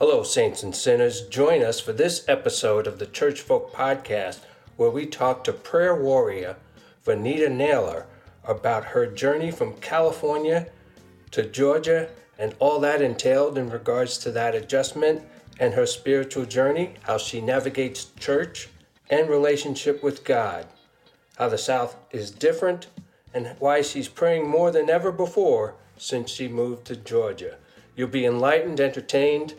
Hello, saints and sinners. Join us for this episode of the Church Folk Podcast, where we talk to prayer warrior Vernita Naylor about her journey from California to Georgia and all that entailed in regards to that adjustment and her spiritual journey, how she navigates church and relationship with God, how the South is different, and why she's praying more than ever before since she moved to Georgia. You'll be enlightened, entertained,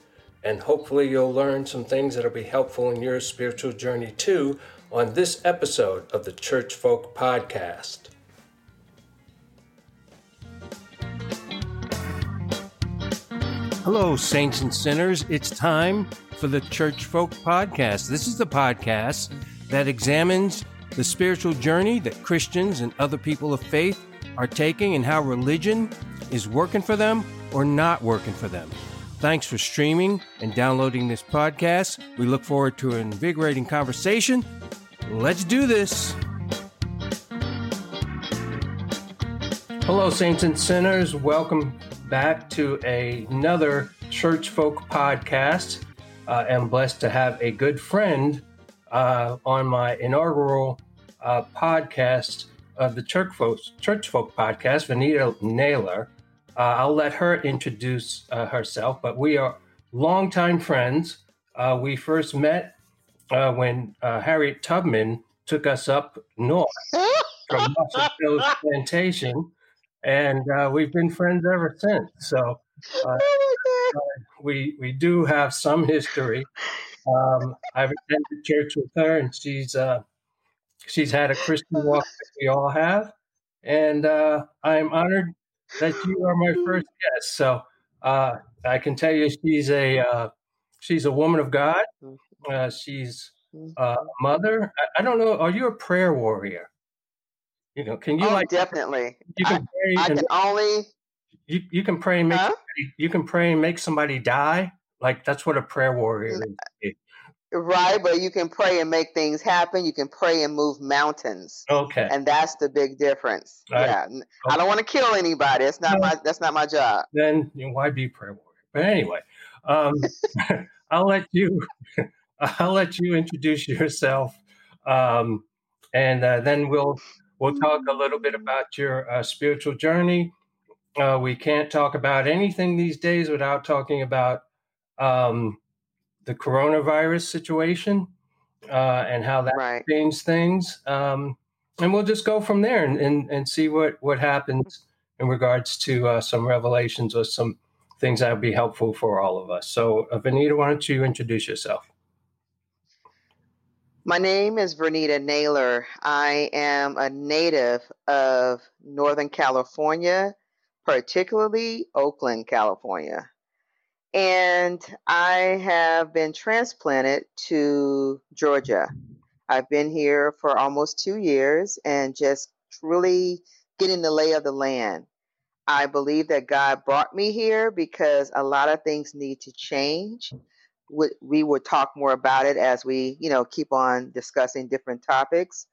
and hopefully you'll learn some things that'll be helpful in your spiritual journey too on this episode of the Church Folk Podcast. Hello, saints and sinners. It's time for the Church Folk Podcast. This is the podcast that examines the spiritual journey that Christians and other people of faith are taking and how religion is working for them or not working for them. Thanks for streaming and downloading this podcast. We look forward to an invigorating conversation. Let's do this. Hello, saints and sinners. Welcome back to another Church Folk podcast. Uh, I'm blessed to have a good friend uh, on my inaugural uh, podcast of the Church Folk, Church Folk podcast, Vernita Naylor. Uh, I'll let her introduce uh, herself, but we are longtime friends. Uh, we first met when Harriet Tubman took us up north from Muscle Hills Plantation and uh, we've been friends ever since. So uh, oh we we do have some history. Um, I've attended church with her, and she's uh, she's had a Christian walk that we all have, and uh, I'm honored that you are my first guest. So uh, I can tell you, she's a uh, she's a woman of God. Uh, she's a mother. I, I don't know. Are you a prayer warrior? You know, can you oh, like definitely? You can pray. I, I can only. You you can pray and make huh? you can pray and make somebody die. Like that's what a prayer warrior is. Right, but you can pray and make things happen. You can pray and move mountains. Okay, and that's the big difference. Right. Yeah, okay. I don't want to kill anybody. That's not no. my. That's not my job. Then you know, why be prayer warrior? But anyway, um, I'll let you. I'll let you introduce yourself, um, and uh, then we'll We'll talk a little bit about your uh, spiritual journey. Uh, we can't talk about anything these days without talking about um, the coronavirus situation uh, and how that right. changed things. Um, and we'll just go from there and, and, and, see what, what happens in regards to uh, some revelations or some things that would be helpful for all of us. So, uh, Vernita, why don't you introduce yourself? My name is Vernita Naylor. I am a native of Northern California, particularly Oakland, California. And I have been transplanted to Georgia. I've been here for almost two years and just really getting the lay of the land. I believe that God brought me here because a lot of things need to change we will talk more about it as we, you know, keep on discussing different topics.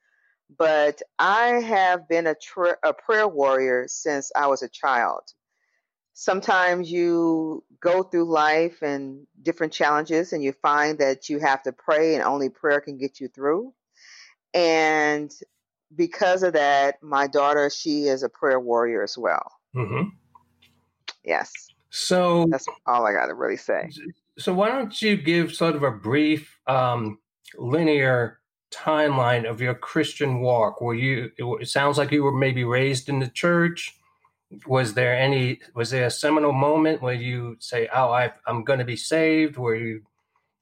But I have been a, a prayer warrior since I was a child. Sometimes you go through life and different challenges, and you find that you have to pray, and only prayer can get you through. And because of that, my daughter, she is a prayer warrior as well. Mm-hmm. Yes. So that's all I got to really say so why don't you give sort of a brief um, linear timeline of your Christian walk? Were you? It sounds like you were maybe raised in the church. Was there any? Was there a seminal moment where you say, "Oh, I, am going to be saved"? Were you?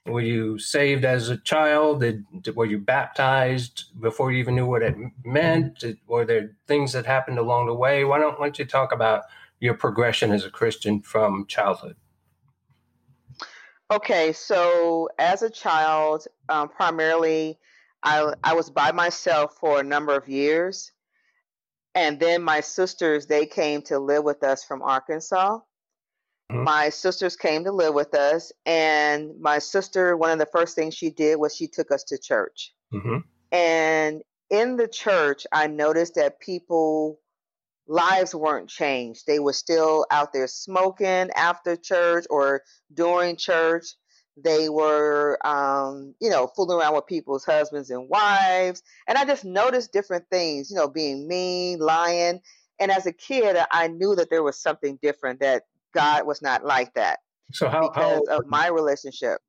Were you saved as a child? Did, were you baptized before you even knew what it meant? Did, were there things that happened along the way? Why don't, why don't you talk about your progression as a Christian from childhood? Okay, so as a child, um, primarily, I I was by myself for a number of years, and then my sisters they came to live with us from Arkansas. Mm-hmm. My sisters came to live with us, and my sister, one of the first things she did was she took us to church. Mm-hmm. And in the church, I noticed that people lives weren't changed. They were still out there smoking after church or during church. They were, um, you know, fooling around with people's husbands and wives. And I just noticed different things, you know, being mean, lying. And as a kid, I knew that there was something different, that God was not like that. So, how, because how of my relationship.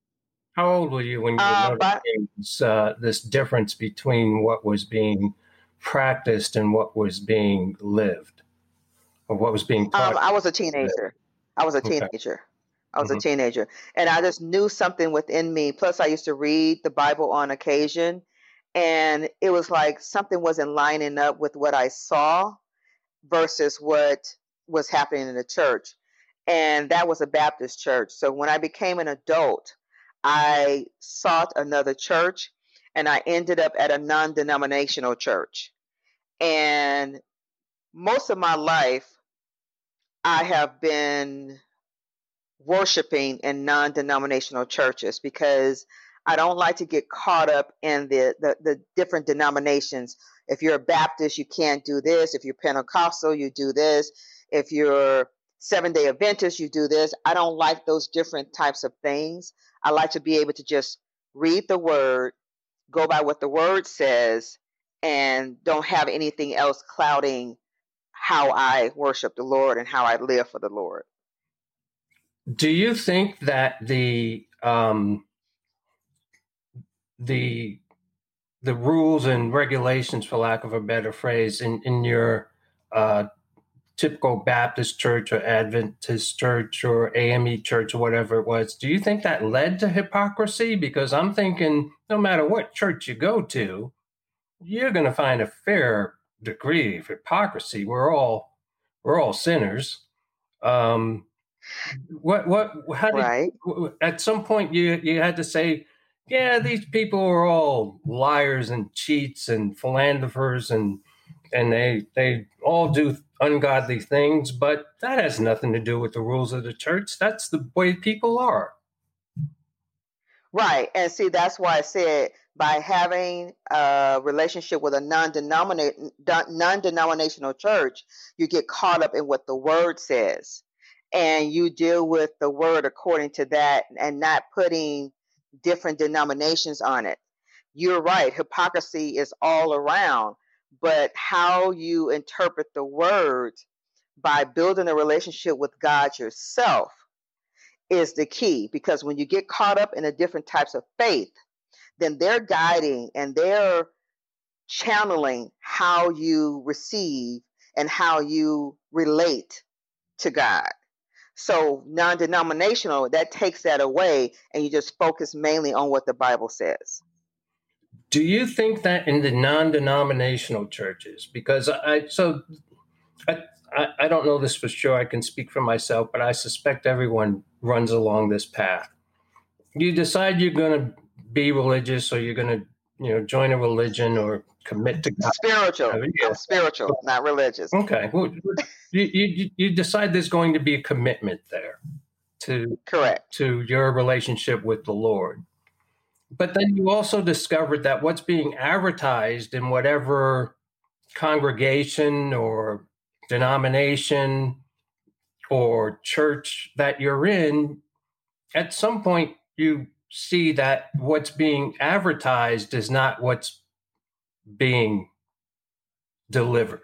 How old were you when you uh, noticed uh, this difference between what was being practiced and what was being lived, or what was being taught? Um, I was a teenager. I was a teenager. I was mm-hmm. a teenager, and I just knew something within me. Plus, I used to read the Bible on occasion, and it was like something wasn't lining up with what I saw versus what was happening in the church. And that was a Baptist church. So when I became an adult, I sought another church and I ended up at a non denominational church. And most of my life, I have been worshiping in non denominational churches because I don't like to get caught up in the, the, the, different denominations. If you're a Baptist, you can't do this. If you're Pentecostal, you do this. If you're Seven day Adventist, you do this. I don't like those different types of things. I like to be able to just read the word, go by what the word says, and don't have anything else clouding how I worship the Lord and how I live for the Lord. Do you think that the um, the the rules and regulations, for lack of a better phrase, in in your uh, typical Baptist church or Adventist church or AME church or whatever it was, do you think that led to hypocrisy? Because I'm thinking no matter what church you go to, you're going to find a fair degree of hypocrisy. We're all we're all sinners. Um, what what how did right. at some point you you had to say, yeah, these people are all liars and cheats and philanderopers and and they they all do ungodly things, but that has nothing to do with the rules of the church. That's the way people are. Right. And see, that's why I said by having a relationship with a non-denominational church, you get caught up in what the word says and you deal with the word according to that and not putting different denominations on it. You're right. Hypocrisy is all around but how you interpret the word by building a relationship with God yourself is the key because when you get caught up in the different types of faith, then they're guiding and they're channeling how you receive and how you relate to God. So, non denominational, that takes that away, and you just focus mainly on what the Bible says. Do you think that in the non-denominational churches, because I so I, I don't know this for sure. I can speak for myself, but I suspect everyone runs along this path. You decide you're going to be religious, or you're going to you know join a religion or commit to God. Spiritual, oh, yeah. spiritual, not religious. Okay, well, you, you you decide there's going to be a commitment there to correct to your relationship with the Lord. But then you also discovered that what's being advertised in whatever congregation or denomination or church that you're in, at some point you see that what's being advertised is not what's being delivered.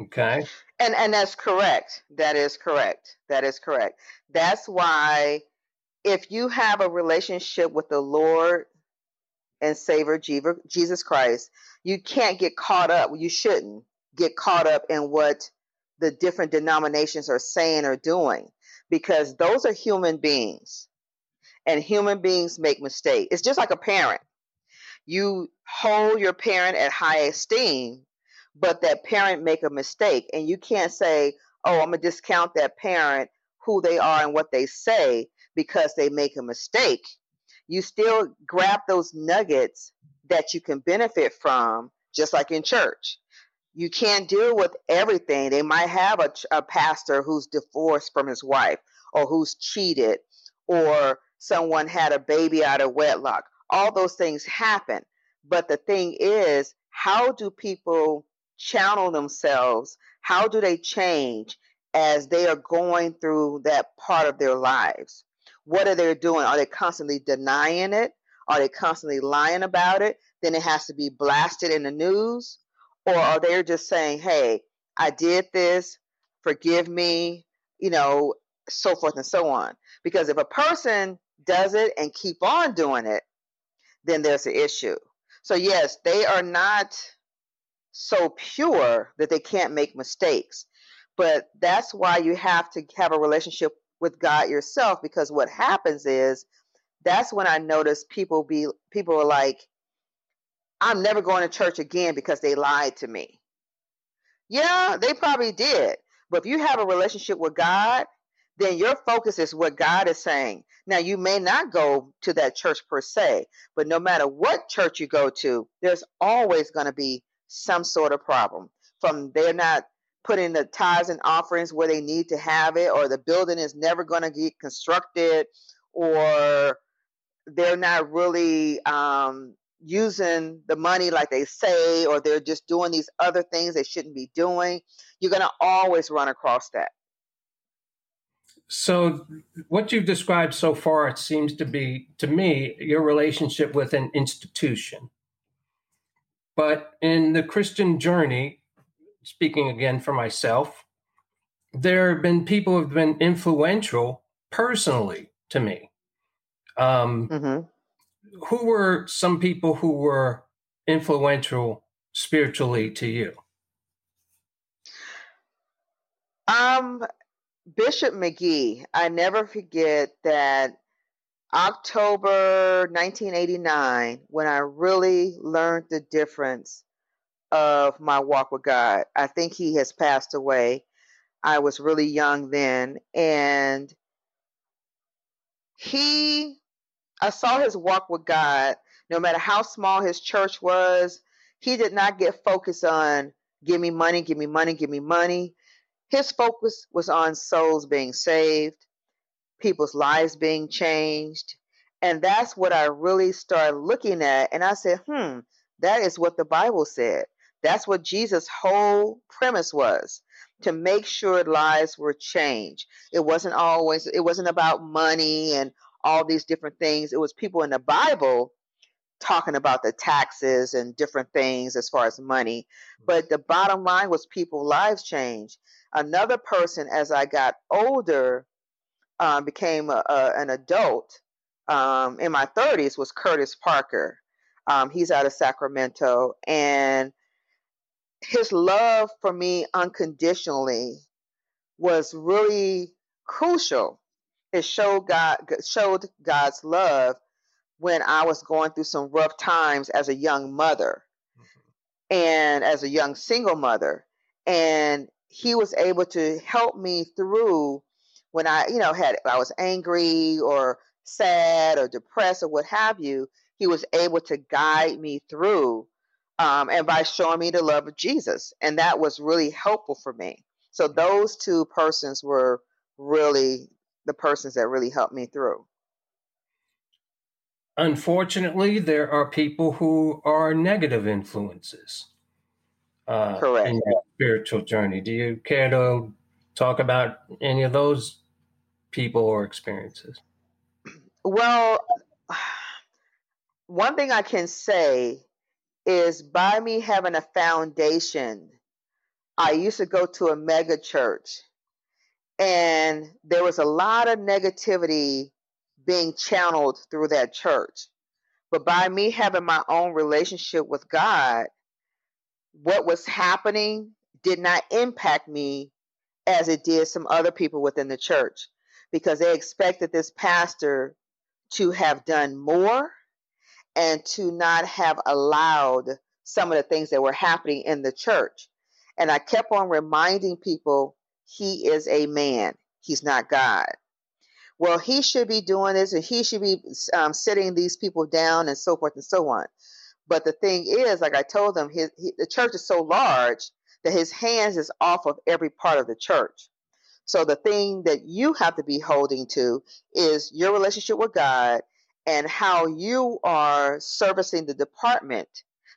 Okay. And and that's correct. That is correct. That is correct. That's why if you have a relationship with the Lord and Savior Jesus Christ, you can't get caught up. You shouldn't get caught up in what the different denominations are saying or doing because those are human beings and human beings make mistakes. It's just like a parent. You hold your parent at high esteem, but that parent make a mistake and you can't say, "Oh, I'm to discount that parent who they are and what they say because they make a mistake, you still grab those nuggets that you can benefit from, just like in church. You can't deal with everything. They might have a, a pastor who's divorced from his wife, or who's cheated, or someone had a baby out of wedlock. All those things happen. But the thing is, how do people channel themselves? How do they change as they are going through that part of their lives? What are they doing? Are they constantly denying it? Are they constantly lying about it? Then it has to be blasted in the news? Or are they just saying, hey, I did this, forgive me, you know, so forth and so on? Because if a person does it and keep on doing it, then there's an issue. So, yes, they are not so pure that they can't make mistakes. But that's why you have to have a relationship with God yourself because what happens is that's when I notice people be people are like, I'm never going to church again because they lied to me. Yeah, they probably did. But if you have a relationship with God, then your focus is what God is saying. Now, you may not go to that church per se, but no matter what church you go to, there's always going to be some sort of problem. From they're not putting the tithes and offerings where they need to have it, or the building is never going to get constructed, or they're not really um, using the money like they say, or they're just doing these other things they shouldn't be doing. You're going to always run across that. So, what you've described so far, it seems to be, to me, your relationship with an institution. But in the Christian journey, speaking again for myself, there have been people who have been influential personally to me. Um, mm-hmm. Who were some people who were influential spiritually to you? Um, Bishop McGee, I never forget that October 1989 when I really learned the difference of my walk with God. I think he has passed away. I was really young then and he I saw his walk with God no matter how small his church was, he did not get focused on give me money, give me money, give me money. His focus was on souls being saved, people's lives being changed. And that's what I really started looking at. And I said, hmm, that is what the Bible said. That's what Jesus' whole premise was to make sure lives were changed. It wasn't always, it wasn't about money and all these different things. It was people in the Bible talking about the taxes and different things as far as money. But the bottom line was people lives changed. Another person, as I got older, um, became a, a, an adult um, in my 30s, was Curtis Parker. Um, he's out of Sacramento. And his love for me unconditionally was really crucial. It showed God showed God's love when I was going through some rough times as a young mother mm-hmm. and as a young single mother. And he was able to help me through when I, you know, had I was angry or sad or depressed or what have you. He was able to guide me through, um, and by showing me the love of Jesus, and that was really helpful for me. So those two persons were really the persons that really helped me through. Unfortunately, there are people who are negative influences uh, Correct. in your spiritual journey. Do you care to talk about any of those people or experiences? Well, one thing I can say is by me having a foundation, I used to go to a mega church and there was a lot of negativity being channeled through that church. But by me having my own relationship with God, what was happening did not impact me as it did some other people within the church because they expected this pastor to have done more and to not have allowed some of the things that were happening in the church. And I kept on reminding people he is a man, he's not God. Well, he should be doing this and he should be um, sitting these people down and so forth and so on. But the thing is, like I told them, his, he, the church is so large that his hands is off of every part of the church. So the thing that you have to be holding to is your relationship with God and how you are servicing the department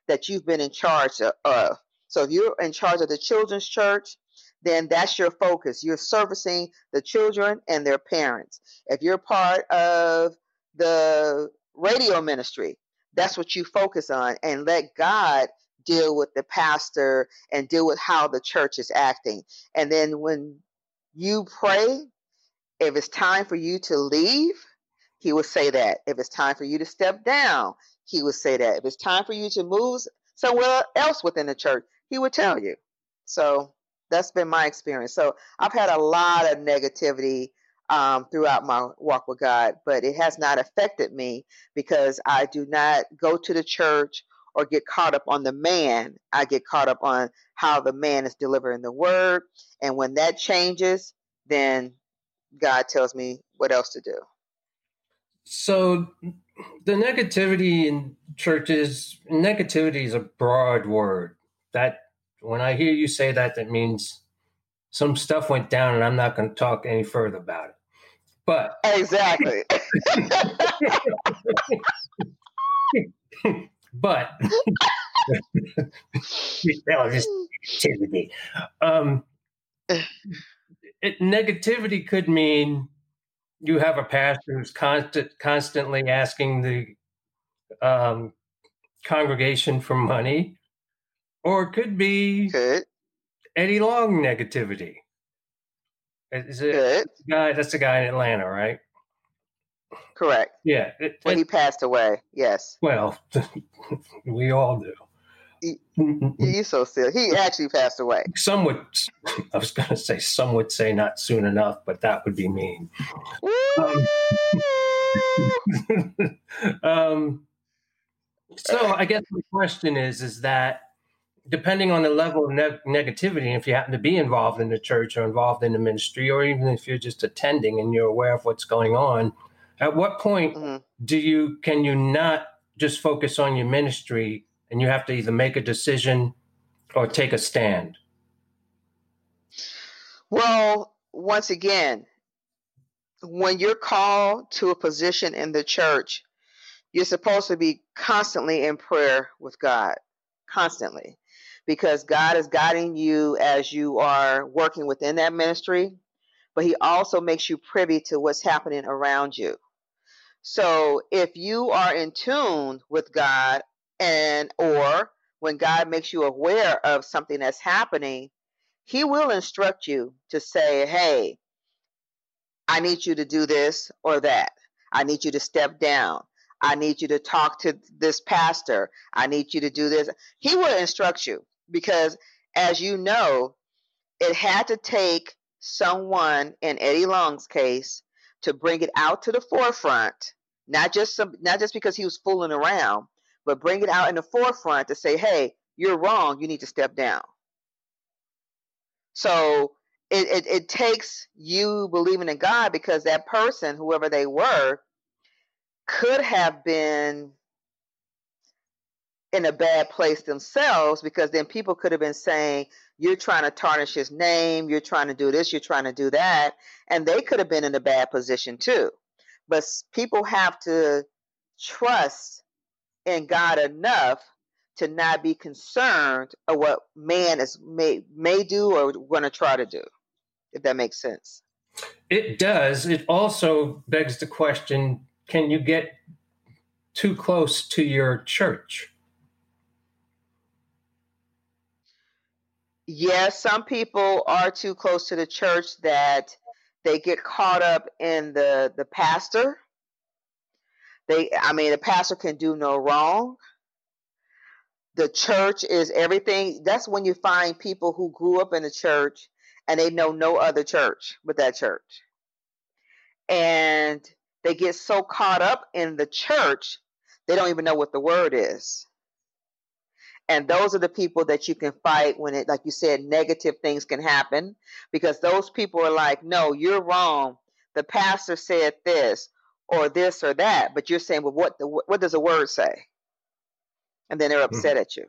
that you've been in charge of. So if you're in charge of the children's church, then that's your focus. You're servicing the children and their parents. If you're part of the radio ministry, that's what you focus on and let God deal with the pastor and deal with how the church is acting. And then when you pray, if it's time for you to leave, he will say that. If it's time for you to step down, he will say that. If it's time for you to move somewhere else within the church, he will tell you. So that's been my experience. So I've had a lot of negativity um, throughout my walk with God, but it has not affected me because I do not go to the church or get caught up on the man. I get caught up on how the man is delivering the word. And when that changes, then God tells me what else to do. So the negativity in churches, negativity is a broad word. That when I hear you say that, that means some stuff went down, and I'm not going to talk any further about it. But exactly. but negativity. Um, it, negativity could mean you have a pastor who's constant, constantly asking the um, congregation for money, or it could be Good. Eddie Long negativity. Is it Good. guy? That's the guy in Atlanta, right? Correct. Yeah. It, when he passed away, yes. Well, we all do. He's so silly. He actually passed away. Some would, I was going to say, some would say not soon enough, but that would be mean. Um, um, so I guess the question is, is that depending on the level of ne- negativity, if you happen to be involved in the church or involved in the ministry, or even if you're just attending and you're aware of what's going on, at what point mm-hmm. do you can you not just focus on your ministry and you have to either make a decision or take a stand? Well, once again, when you're called to a position in the church, you're supposed to be constantly in prayer with God, constantly, because God is guiding you as you are working within that ministry, but He also makes you privy to what's happening around you. So if you are in tune with God and or when God makes you aware of something that's happening, he will instruct you to say, "Hey, I need you to do this or that. I need you to step down. I need you to talk to this pastor. I need you to do this." He will instruct you because as you know, it had to take someone in Eddie Long's case to bring it out to the forefront, not just some, not just because he was fooling around, but bring it out in the forefront to say, "Hey, you're wrong. You need to step down." So it, it, it takes you believing in God because that person, whoever they were, could have been in a bad place themselves because then people could have been saying, You're trying to tarnish his name, you're trying to do this, you're trying to do that. And they could have been in a bad position too. But people have to trust in God enough to not be concerned of what man is may may do or going to try to do. If that makes sense. It does. It also begs the question: Can you get too close to your church? Yes, some people are too close to the church that they get caught up in the the pastor. They I mean the pastor can do no wrong. The church is everything. That's when you find people who grew up in the church and they know no other church but that church. And they get so caught up in the church, they don't even know what the word is. And those are the people that you can fight when it, like you said, negative things can happen because those people are like, no, you're wrong. The pastor said this or this or that, but you're saying, well, what the, what does the word say? And then they're mm-hmm. upset mm-hmm. at you.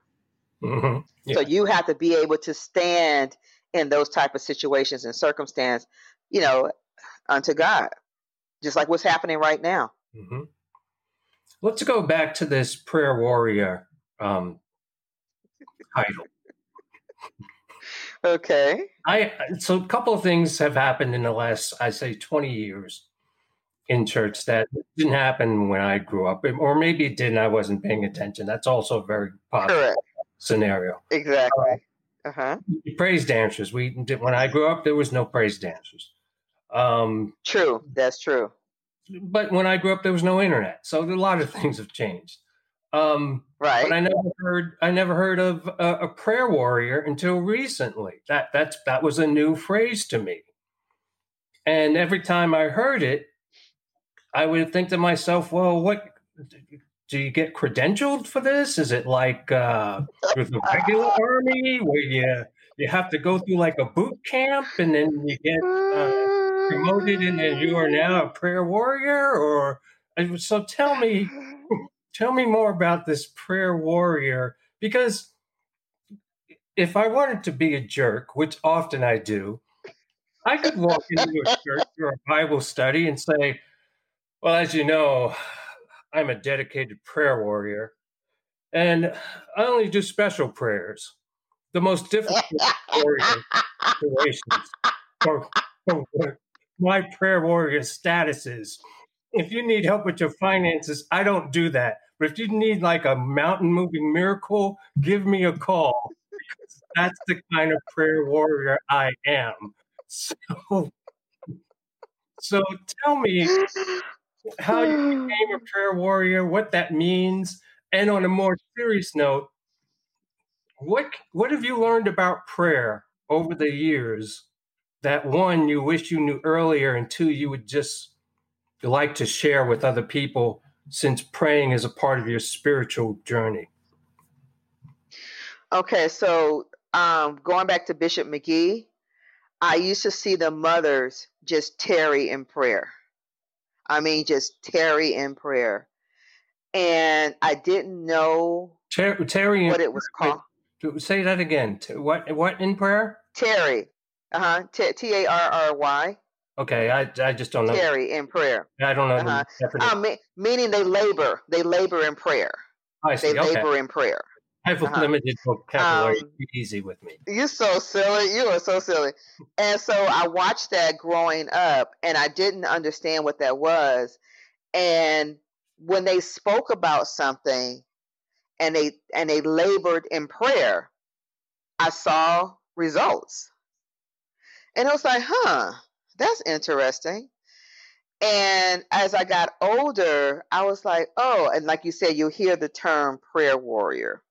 Mm-hmm. Yeah. So you have to be able to stand in those type of situations and circumstance, you know, unto God, just like what's happening right now. Mm-hmm. Let's go back to this prayer warrior um, title. okay. I so a couple of things have happened in the last, I say, twenty years in church that didn't happen when I grew up, or maybe it didn't. I wasn't paying attention. That's also a very possible Correct. scenario. Exactly. Uh huh. Praise dancers. We did, when I grew up, there was no praise dancers. Um, true. That's true. But when I grew up, there was no internet, so a lot of things have changed. Um, right. But I never heard. I never heard of a, a prayer warrior until recently. That that's that was a new phrase to me. And every time I heard it, I would think to myself, well, what do you get credentialed for this? Is it like uh, with the regular army where you you have to go through like a boot camp and then you get uh, promoted and then you are now a prayer warrior? Or uh, so tell me, tell me more about this prayer warrior because if I wanted to be a jerk, which often I do, I could walk into a church or a Bible study and say, well, as you know, I'm a dedicated prayer warrior, and I only do special prayers. The most difficult situations for, for my prayer warrior status is if you need help with your finances, I don't do that. But if you need like a mountain moving miracle, give me a call. That's the kind of prayer warrior I am. So, so tell me how you became a prayer warrior, what that means, and on a more serious note, what what have you learned about prayer over the years that one you wish you knew earlier, and two you would just like to share with other people since praying is a part of your spiritual journey? Okay, so um, going back to Bishop McGee, I used to see the mothers just tarry in prayer. I mean, just tarry in prayer. And I didn't know Ter- tarry what it was called. Say that again. What what in prayer? Tarry. Uh huh. T A R R Y. Okay, I, I just don't know. Tarry in prayer. I don't know. Uh-huh. Um, meaning they labor. They labor in prayer. I see. They okay. labor in prayer. I have uh-huh. limited vocabulary. Um, easy with me. You're so silly. You are so silly. And so I watched that growing up, and I didn't understand what that was. And when they spoke about something, and they and they labored in prayer, I saw results. And I was like, huh, that's interesting. And as I got older, I was like, oh, and like you said, you hear the term prayer warrior.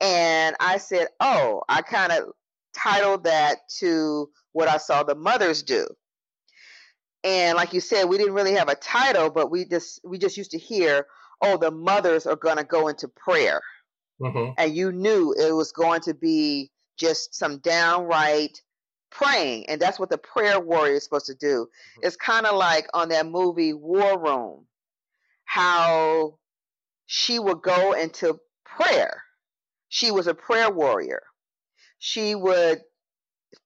And I said, oh, I kind of titled that to what I saw the mothers do. And like you said, we didn't really have a title, but we just we just used to hear, oh, the mothers are going to go into prayer. Mm-hmm. And you knew it was going to be just some downright praying. And that's what the prayer warrior is supposed to do. Mm-hmm. It's kind of like on that movie War Room, how she would go into prayer she was a prayer warrior. She would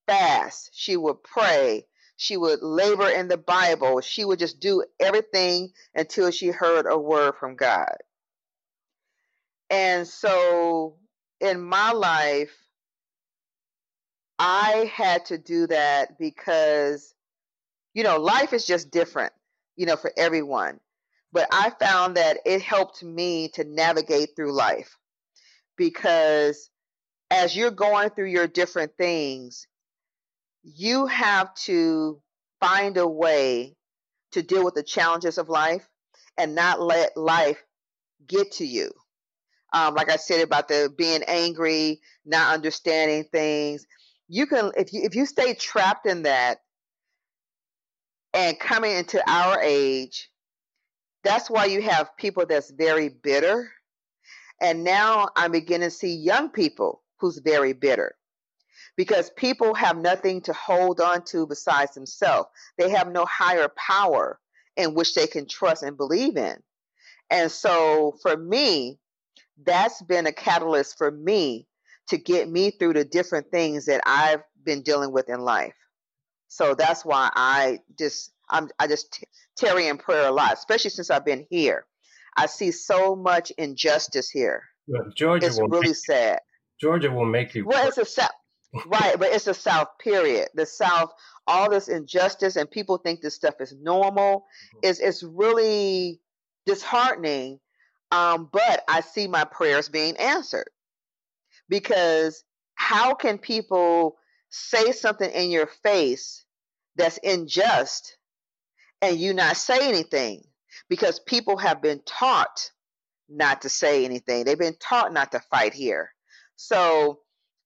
fast. She would pray. She would labor in the Bible. She would just do everything until she heard a word from God. And so in my life, I had to do that because, you know, life is just different, you know, for everyone. But I found that it helped me to navigate through life because as you're going through your different things, you have to find a way to deal with the challenges of life and not let life get to you. Um, like I said about the being angry, not understanding things, you can if you if you stay trapped in that and coming into our age, that's why you have people that's very bitter and now I'm beginning to see young people who's very bitter because people have nothing to hold on to besides themselves. They have no higher power in which they can trust and believe in. And so for me, that's been a catalyst for me to get me through the different things that I've been dealing with in life. So that's why I just I'm I just t- tarry in prayer a lot, especially since I've been here. I see so much injustice here. Well, Georgia it's really sad. Georgia will make you. Well, it's a South, right? But it's the South. Period. The South, all this injustice, and people think this stuff is normal. Mm-hmm. Is it's really disheartening. Um, but I see my prayers being answered because how can people say something in your face that's unjust and you not say anything? Because people have been taught not to say anything. They've been taught not to fight here. So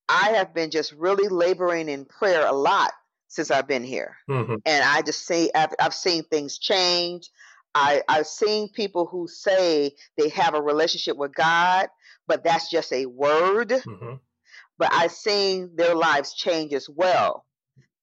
I have been just really laboring in prayer a lot since I've been here. Mm-hmm. And I just see, I've, I've seen things change. I, I've seen people who say they have a relationship with God, but that's just a word. Mm-hmm. But I've seen their lives change as well,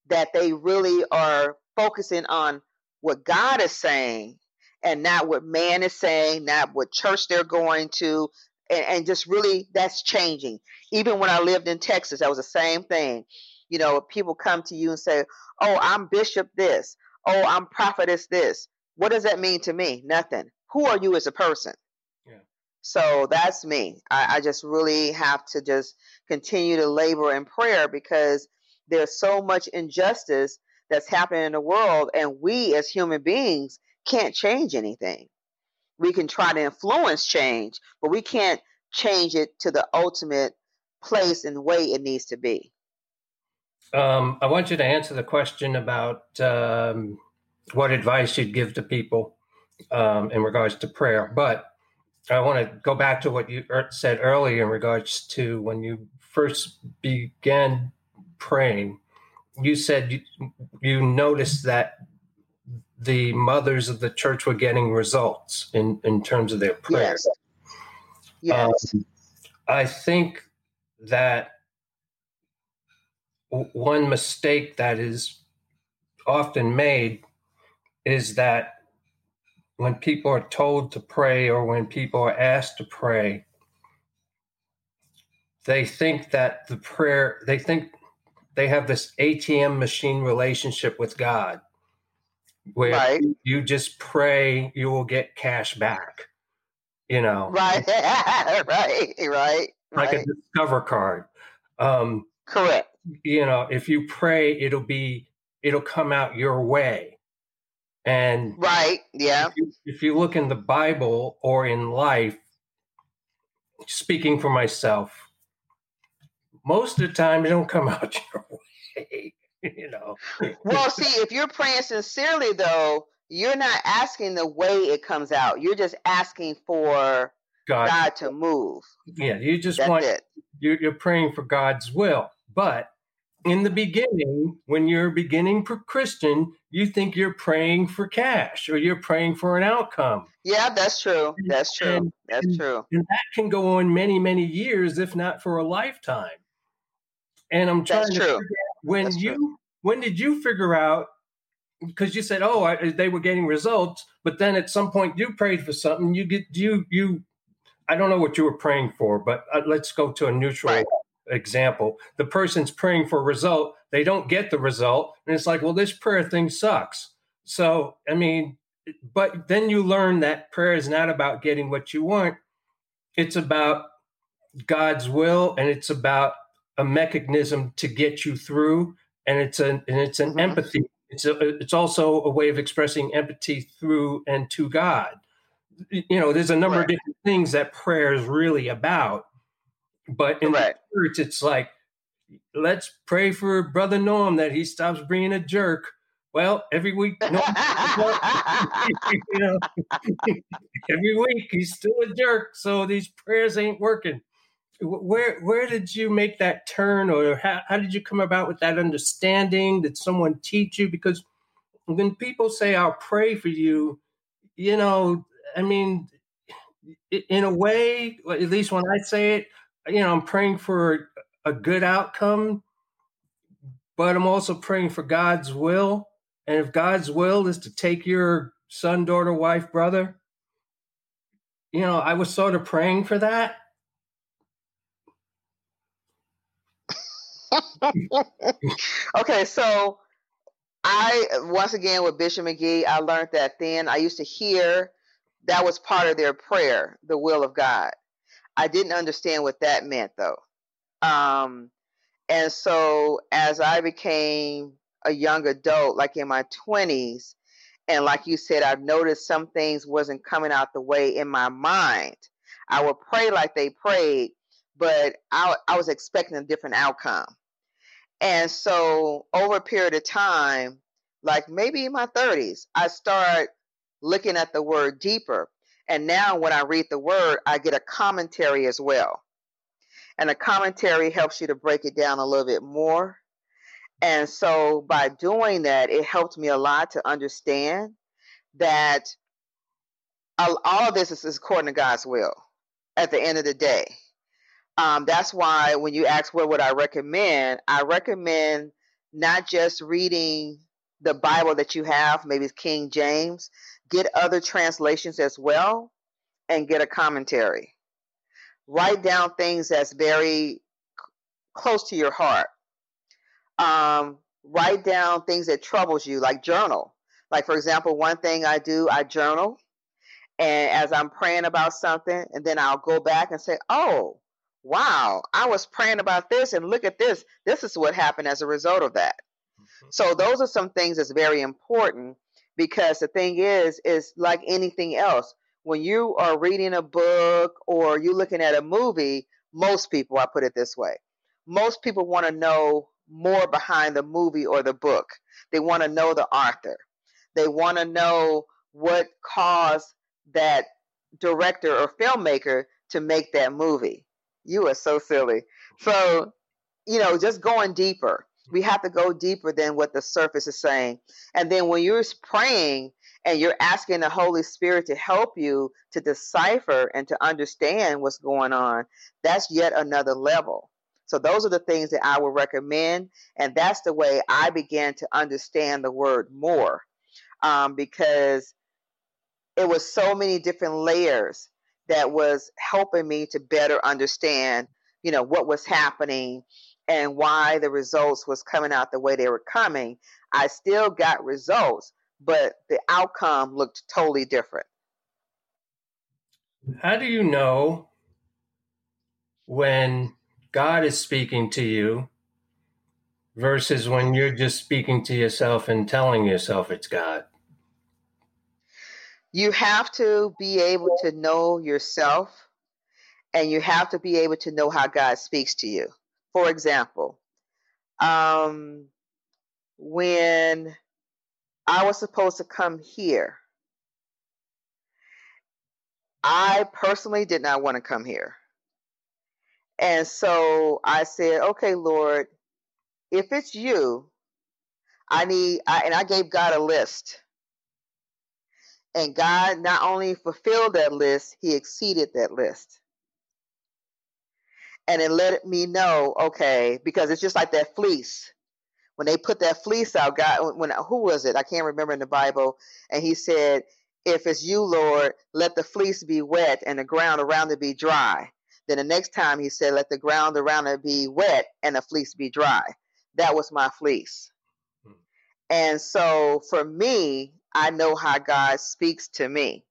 that they really are focusing on what God is saying and not what man is saying, not what church they're going to, and, and just really that's changing. Even when I lived in Texas, that was the same thing. You know, people come to you and say, "Oh, I'm bishop this. Oh, I'm prophetess this." What does that mean to me? Nothing. Who are you as a person? So that's me. I, I just really have to just continue to labor in prayer because there's so much injustice that's happening in the world, and we as human beings can't change anything. We can try to influence change, but we can't change it to the ultimate place and way it needs to be. Um, I want you to answer the question about um, what advice you'd give to people um, in regards to prayer. But I want to go back to what you er, said earlier in regards to when you first began praying. You said you, you noticed that the mothers of the church were getting results in, in terms of their prayers. Yes. yes. Um, I think that one mistake that is often made is that when people are told to pray or when people are asked to pray, they think that the prayer, they think they have this ATM machine relationship with God where right. you just pray you will get cash back you know? Right. Right right like right. a discover card. Um correct. you know if you pray it'll be it'll come out your way and right yeah if you, if you look in the bible or in life speaking for myself most of the time it don't come out your way you know. well, see, if you're praying sincerely, though, you're not asking the way it comes out. You're just asking for God, God to move. Yeah, you just That's want it. You're, you're praying for God's will. But in the beginning, when you're beginning for Christian, you think you're praying for cash or you're praying for an outcome. Yeah, that's true. That's true. And, that's and, true. And that can go on many, many years, if not for a lifetime. And I'm trying that's to true when That's you true. when did you figure out because you said oh I, they were getting results but then at some point you prayed for something you get you you i don't know what you were praying for but uh, let's go to a neutral right. example the person's praying for a result they don't get the result and it's like well this prayer thing sucks so i mean but then you learn that prayer is not about getting what you want it's about god's will and it's about a mechanism to get you through, and it's an and it's an mm-hmm. empathy. It's a, it's also a way of expressing empathy through and to God. You know, there's a number right. of different things that prayer is really about, but in right. the church, it's like let's pray for Brother Norm that he stops being a jerk. Well, every week, no, you know, every week he's still a jerk. So these prayers ain't working where where did you make that turn or how, how did you come about with that understanding did someone teach you because when people say i'll pray for you you know i mean in a way at least when i say it you know i'm praying for a good outcome but i'm also praying for god's will and if god's will is to take your son daughter wife brother you know i was sort of praying for that okay, so I once again with Bishop McGee, I learned that then I used to hear that was part of their prayer, the will of God. I didn't understand what that meant though. Um, and so as I became a young adult, like in my 20s, and like you said, I've noticed some things wasn't coming out the way in my mind. I would pray like they prayed, but I, I was expecting a different outcome. And so over a period of time, like maybe in my 30s, I start looking at the word deeper. And now when I read the word, I get a commentary as well. And a commentary helps you to break it down a little bit more. And so by doing that, it helped me a lot to understand that all of this is according to God's will at the end of the day. Um, that's why when you ask what would I recommend, I recommend not just reading the Bible that you have, maybe it's King James, get other translations as well and get a commentary. Write down things that's very close to your heart. Um, write down things that troubles you, like journal. Like for example, one thing I do, I journal, and as I'm praying about something, and then I'll go back and say, "Oh, wow, I was praying about this, and look at this. This is what happened as a result of that." Mm-hmm. So those are some things that's very important because the thing is, is like anything else. When you are reading a book or you're looking at a movie, most people, I put it this way, most people want to know more behind the movie or the book. They want to know the author. They want to know what caused that director or filmmaker to make that movie. You are so silly. So, you know, just going deeper. We have to go deeper than what the surface is saying. And then when you're praying and you're asking the Holy Spirit to help you to decipher and to understand what's going on, that's yet another level. So those are the things that I would recommend. And that's the way I began to understand the word more um, because it was so many different layers that was helping me to better understand, you know, what was happening and why the results was coming out the way they were coming. I still got results, but the outcome looked totally different. How do you know when God is speaking to you versus when you're just speaking to yourself and telling yourself it's God? You have to be able to know yourself and you have to be able to know how God speaks to you. For example, um, when I was supposed to come here, I personally did not want to come here. And so I said, okay, Lord, if it's you, I need, I, and I gave God a list. And God not only fulfilled that list, He exceeded that list. And it let me know, okay, because it's just like that fleece. When they put that fleece out, God, when who was it? I can't remember in the Bible. And He said, "If it's you, Lord, let the fleece be wet and the ground around it be dry." Then the next time he said, Let the ground around it be wet and the fleece be dry. That was my fleece. Hmm. And so for me, I know how God speaks to me.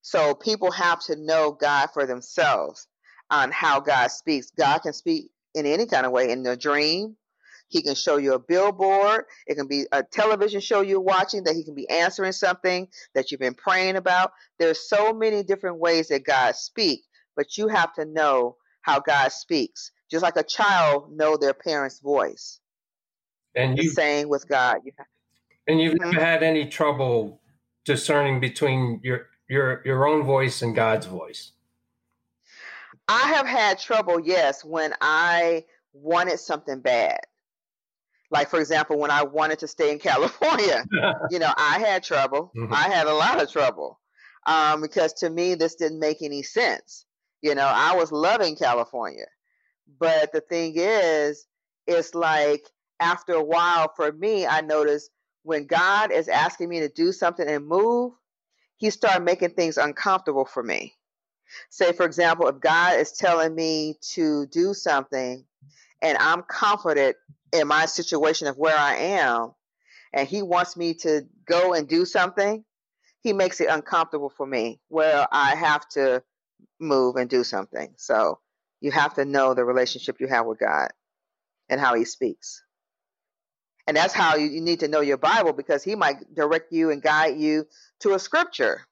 So people have to know God for themselves on how God speaks. God can speak in any kind of way in a dream. He can show you a billboard. It can be a television show you're watching that he can be answering something that you've been praying about. There's so many different ways that God speaks but you have to know how God speaks. Just like a child know their parents' voice. And you saying with God. You have, and you've mm-hmm. never had any trouble discerning between your your your own voice and God's voice. I have had trouble, yes, when I wanted something bad. Like for example, when I wanted to stay in California, you know, I had trouble. Mm-hmm. I had a lot of trouble um, because to me this didn't make any sense. You know, I was loving California. But the thing is, it's like after a while for me, I noticed when God is asking me to do something and move, he started making things uncomfortable for me. Say, for example, if God is telling me to do something and I'm confident in my situation of where I am, and he wants me to go and do something, he makes it uncomfortable for me where I have to move and do something. So You have to know the relationship you have with God and how He speaks. And that's how you, you need to know your Bible because He might direct you and guide you to a scripture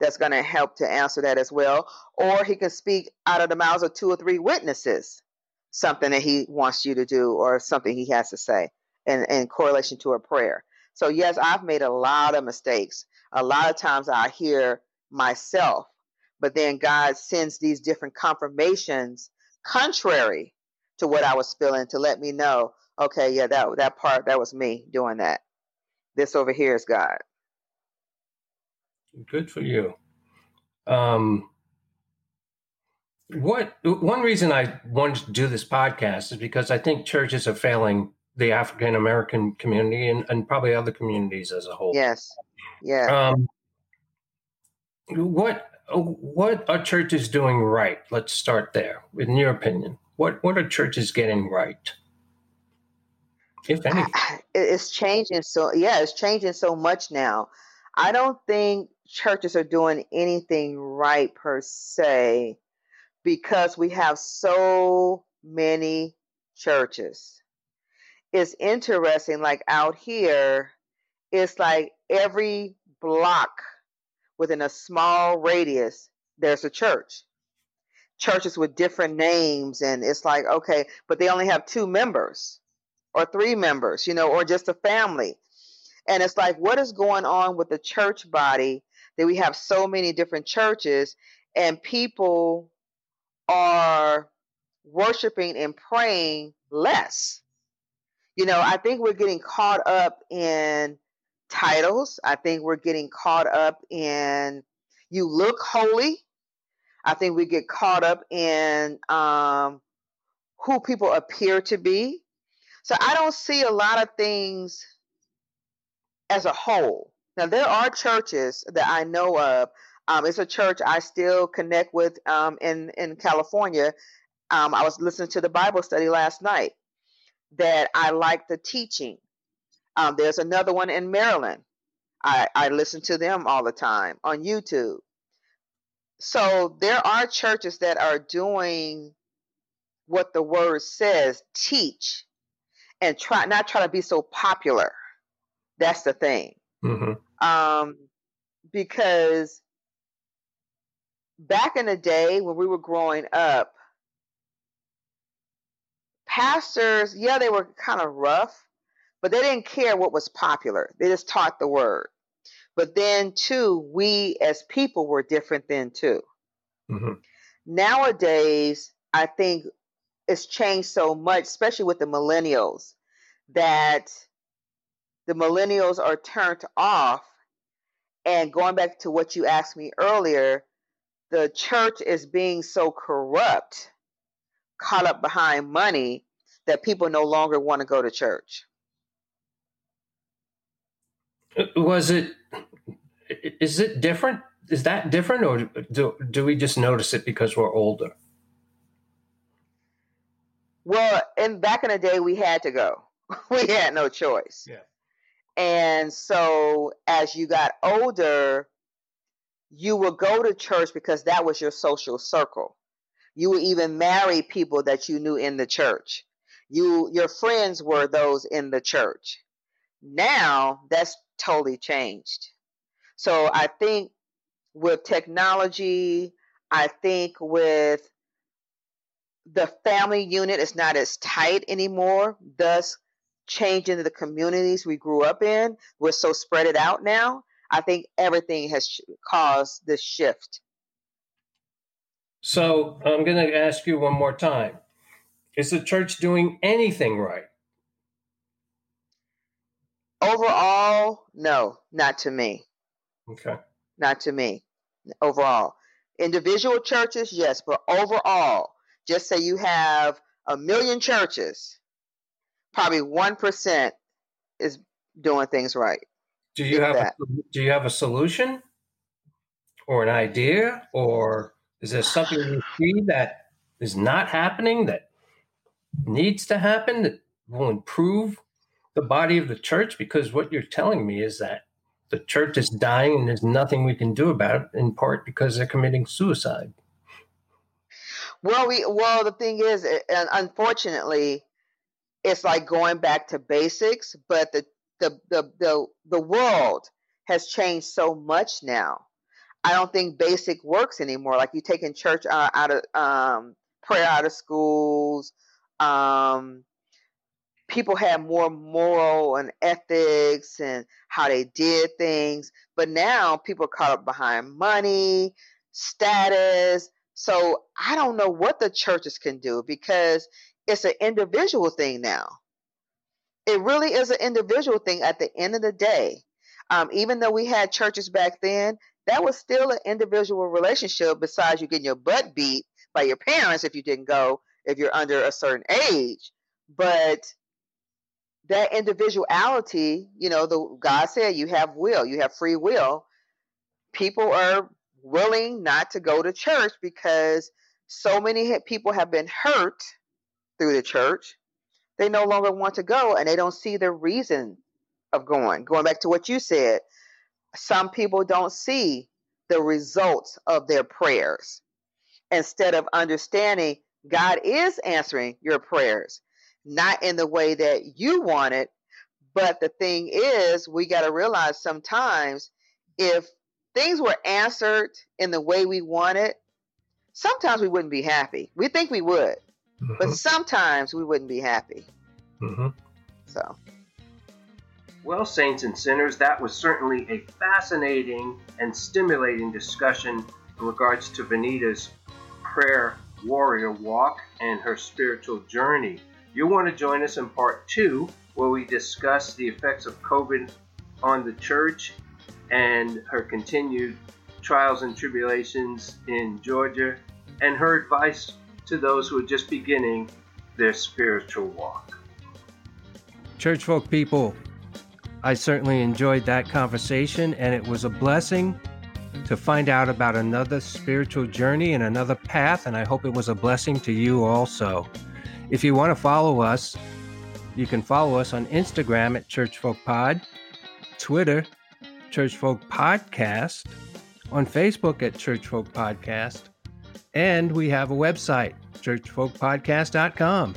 that's going to help to answer that as well. Or He can speak out of the mouths of two or three witnesses something that He wants you to do or something He has to say in, in correlation to a prayer. So, yes, I've made a lot of mistakes. A lot of times I hear myself, but then God sends these different confirmations contrary to what I was feeling to let me know, okay, yeah, that that part that was me doing that. This over here is God. Good for you. Um, what one reason I wanted to do this podcast is because I think churches are failing the African American community and, and probably other communities as a whole. Yes. Yeah. Um, what what are churches doing right? Let's start there. In your opinion, what what are churches getting right? If anything, it's changing. So yeah, it's changing so much now. I don't think churches are doing anything right per se because we have so many churches. It's interesting, like out here, it's like every block within a small radius, there's a church. Churches with different names, and it's like, okay, but they only have two members or three members, you know, or just a family. And it's like, what is going on with the church body that we have so many different churches and people are worshiping and praying less? You know, I think we're getting caught up in titles. I think we're getting caught up in you look holy. I think we get caught up in um, who people appear to be. So I don't see a lot of things as a whole. Now, there are churches that I know of. Um, it's a church I still connect with um, in, in California. Um, I was listening to the Bible study last night that I like the teaching. Um, there's another one in Maryland. I, I listen to them all the time on YouTube. So there are churches that are doing what the word says, teach, and try not try to be so popular. That's the thing. Mm-hmm. Um, because back in the day when we were growing up, pastors, yeah, they were kind of rough, but they didn't care what was popular. They just taught the word. But then, too, we as people were different then, too. Mm-hmm. Nowadays, I think it's changed so much, especially with the millennials, that the millennials are turned off. And going back to what you asked me earlier, the church is being so corrupt, caught up behind money, that people no longer want to go to church. Uh, was it? Is it different? Is that different, or do do we just notice it because we're older? Well, in back in the day, we had to go. we had no choice. Yeah. And so, as you got older, you would go to church because that was your social circle. You would even marry people that you knew in the church. You, your friends were those in the church. Now that's totally changed. So I think with technology, I think with the family unit is not as tight anymore, thus changing the communities we grew up in. We're so spread it out now. I think everything has sh- caused this shift. So I'm going to ask you one more time. Is the church doing anything right? Overall, no, not to me. Okay. Not to me. Overall. Individual churches, yes, but overall, just say you have a million churches, probably 1% is doing things right. Do you have a, do you have a solution or an idea or is there something you see that is not happening that needs to happen that will improve the body of the church? Because what you're telling me is that the church is dying and there's nothing we can do about it, in part because they're committing suicide. Well, we well the thing is, and unfortunately, it's like going back to basics. But the the the the, the world has changed so much now. I don't think basic works anymore. Like you taking church uh, out of um, prayer out of schools. Um, people have more moral and ethics and how they did things. But now people are caught up behind money, status. So I don't know what the churches can do because it's an individual thing now. It really is an individual thing at the end of the day. Um, even though we had churches back then, that was still an individual relationship besides you getting your butt beat by your parents if you didn't go, if you're under a certain age. But that individuality, you know, the God said you have will, you have free will. People are willing not to go to church because so many people have been hurt through the church. They no longer want to go and they don't see the reason of going. Going back to what you said, some people don't see the results of their prayers. Instead of understanding God is answering your prayers not in the way that you want it. But the thing is, we got to realize sometimes if things were answered in the way we wanted, sometimes we wouldn't be happy. We think we would, mm-hmm. but sometimes we wouldn't be happy. Mm-hmm. So. Well, Saints and Sinners, that was certainly a fascinating and stimulating discussion in regards to Vernita's prayer warrior walk and her spiritual journey. You'll want to join us in part two, where we discuss the effects of COVID on the church and her continued trials and tribulations in Georgia, and her advice to those who are just beginning their spiritual walk. Church folk people, I certainly enjoyed that conversation, and it was a blessing to find out about another spiritual journey and another path, and I hope it was a blessing to you also. If you want to follow us, you can follow us on Instagram at ChurchFolkPod, Twitter, ChurchFolk Podcast, on Facebook at ChurchFolk Podcast, and we have a website, churchfolkpodcast.com.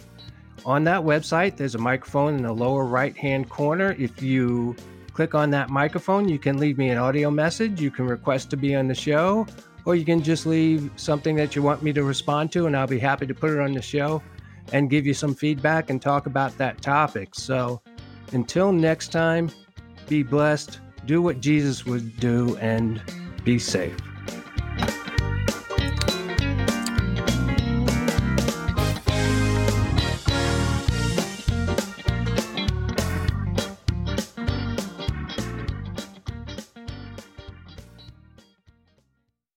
On that website, there's a microphone in the lower right hand corner. If you click on that microphone, you can leave me an audio message. You can request to be on the show, or you can just leave something that you want me to respond to, and I'll be happy to put it on the show and give you some feedback and talk about that topic. So until next time, be blessed, do what Jesus would do, and be safe.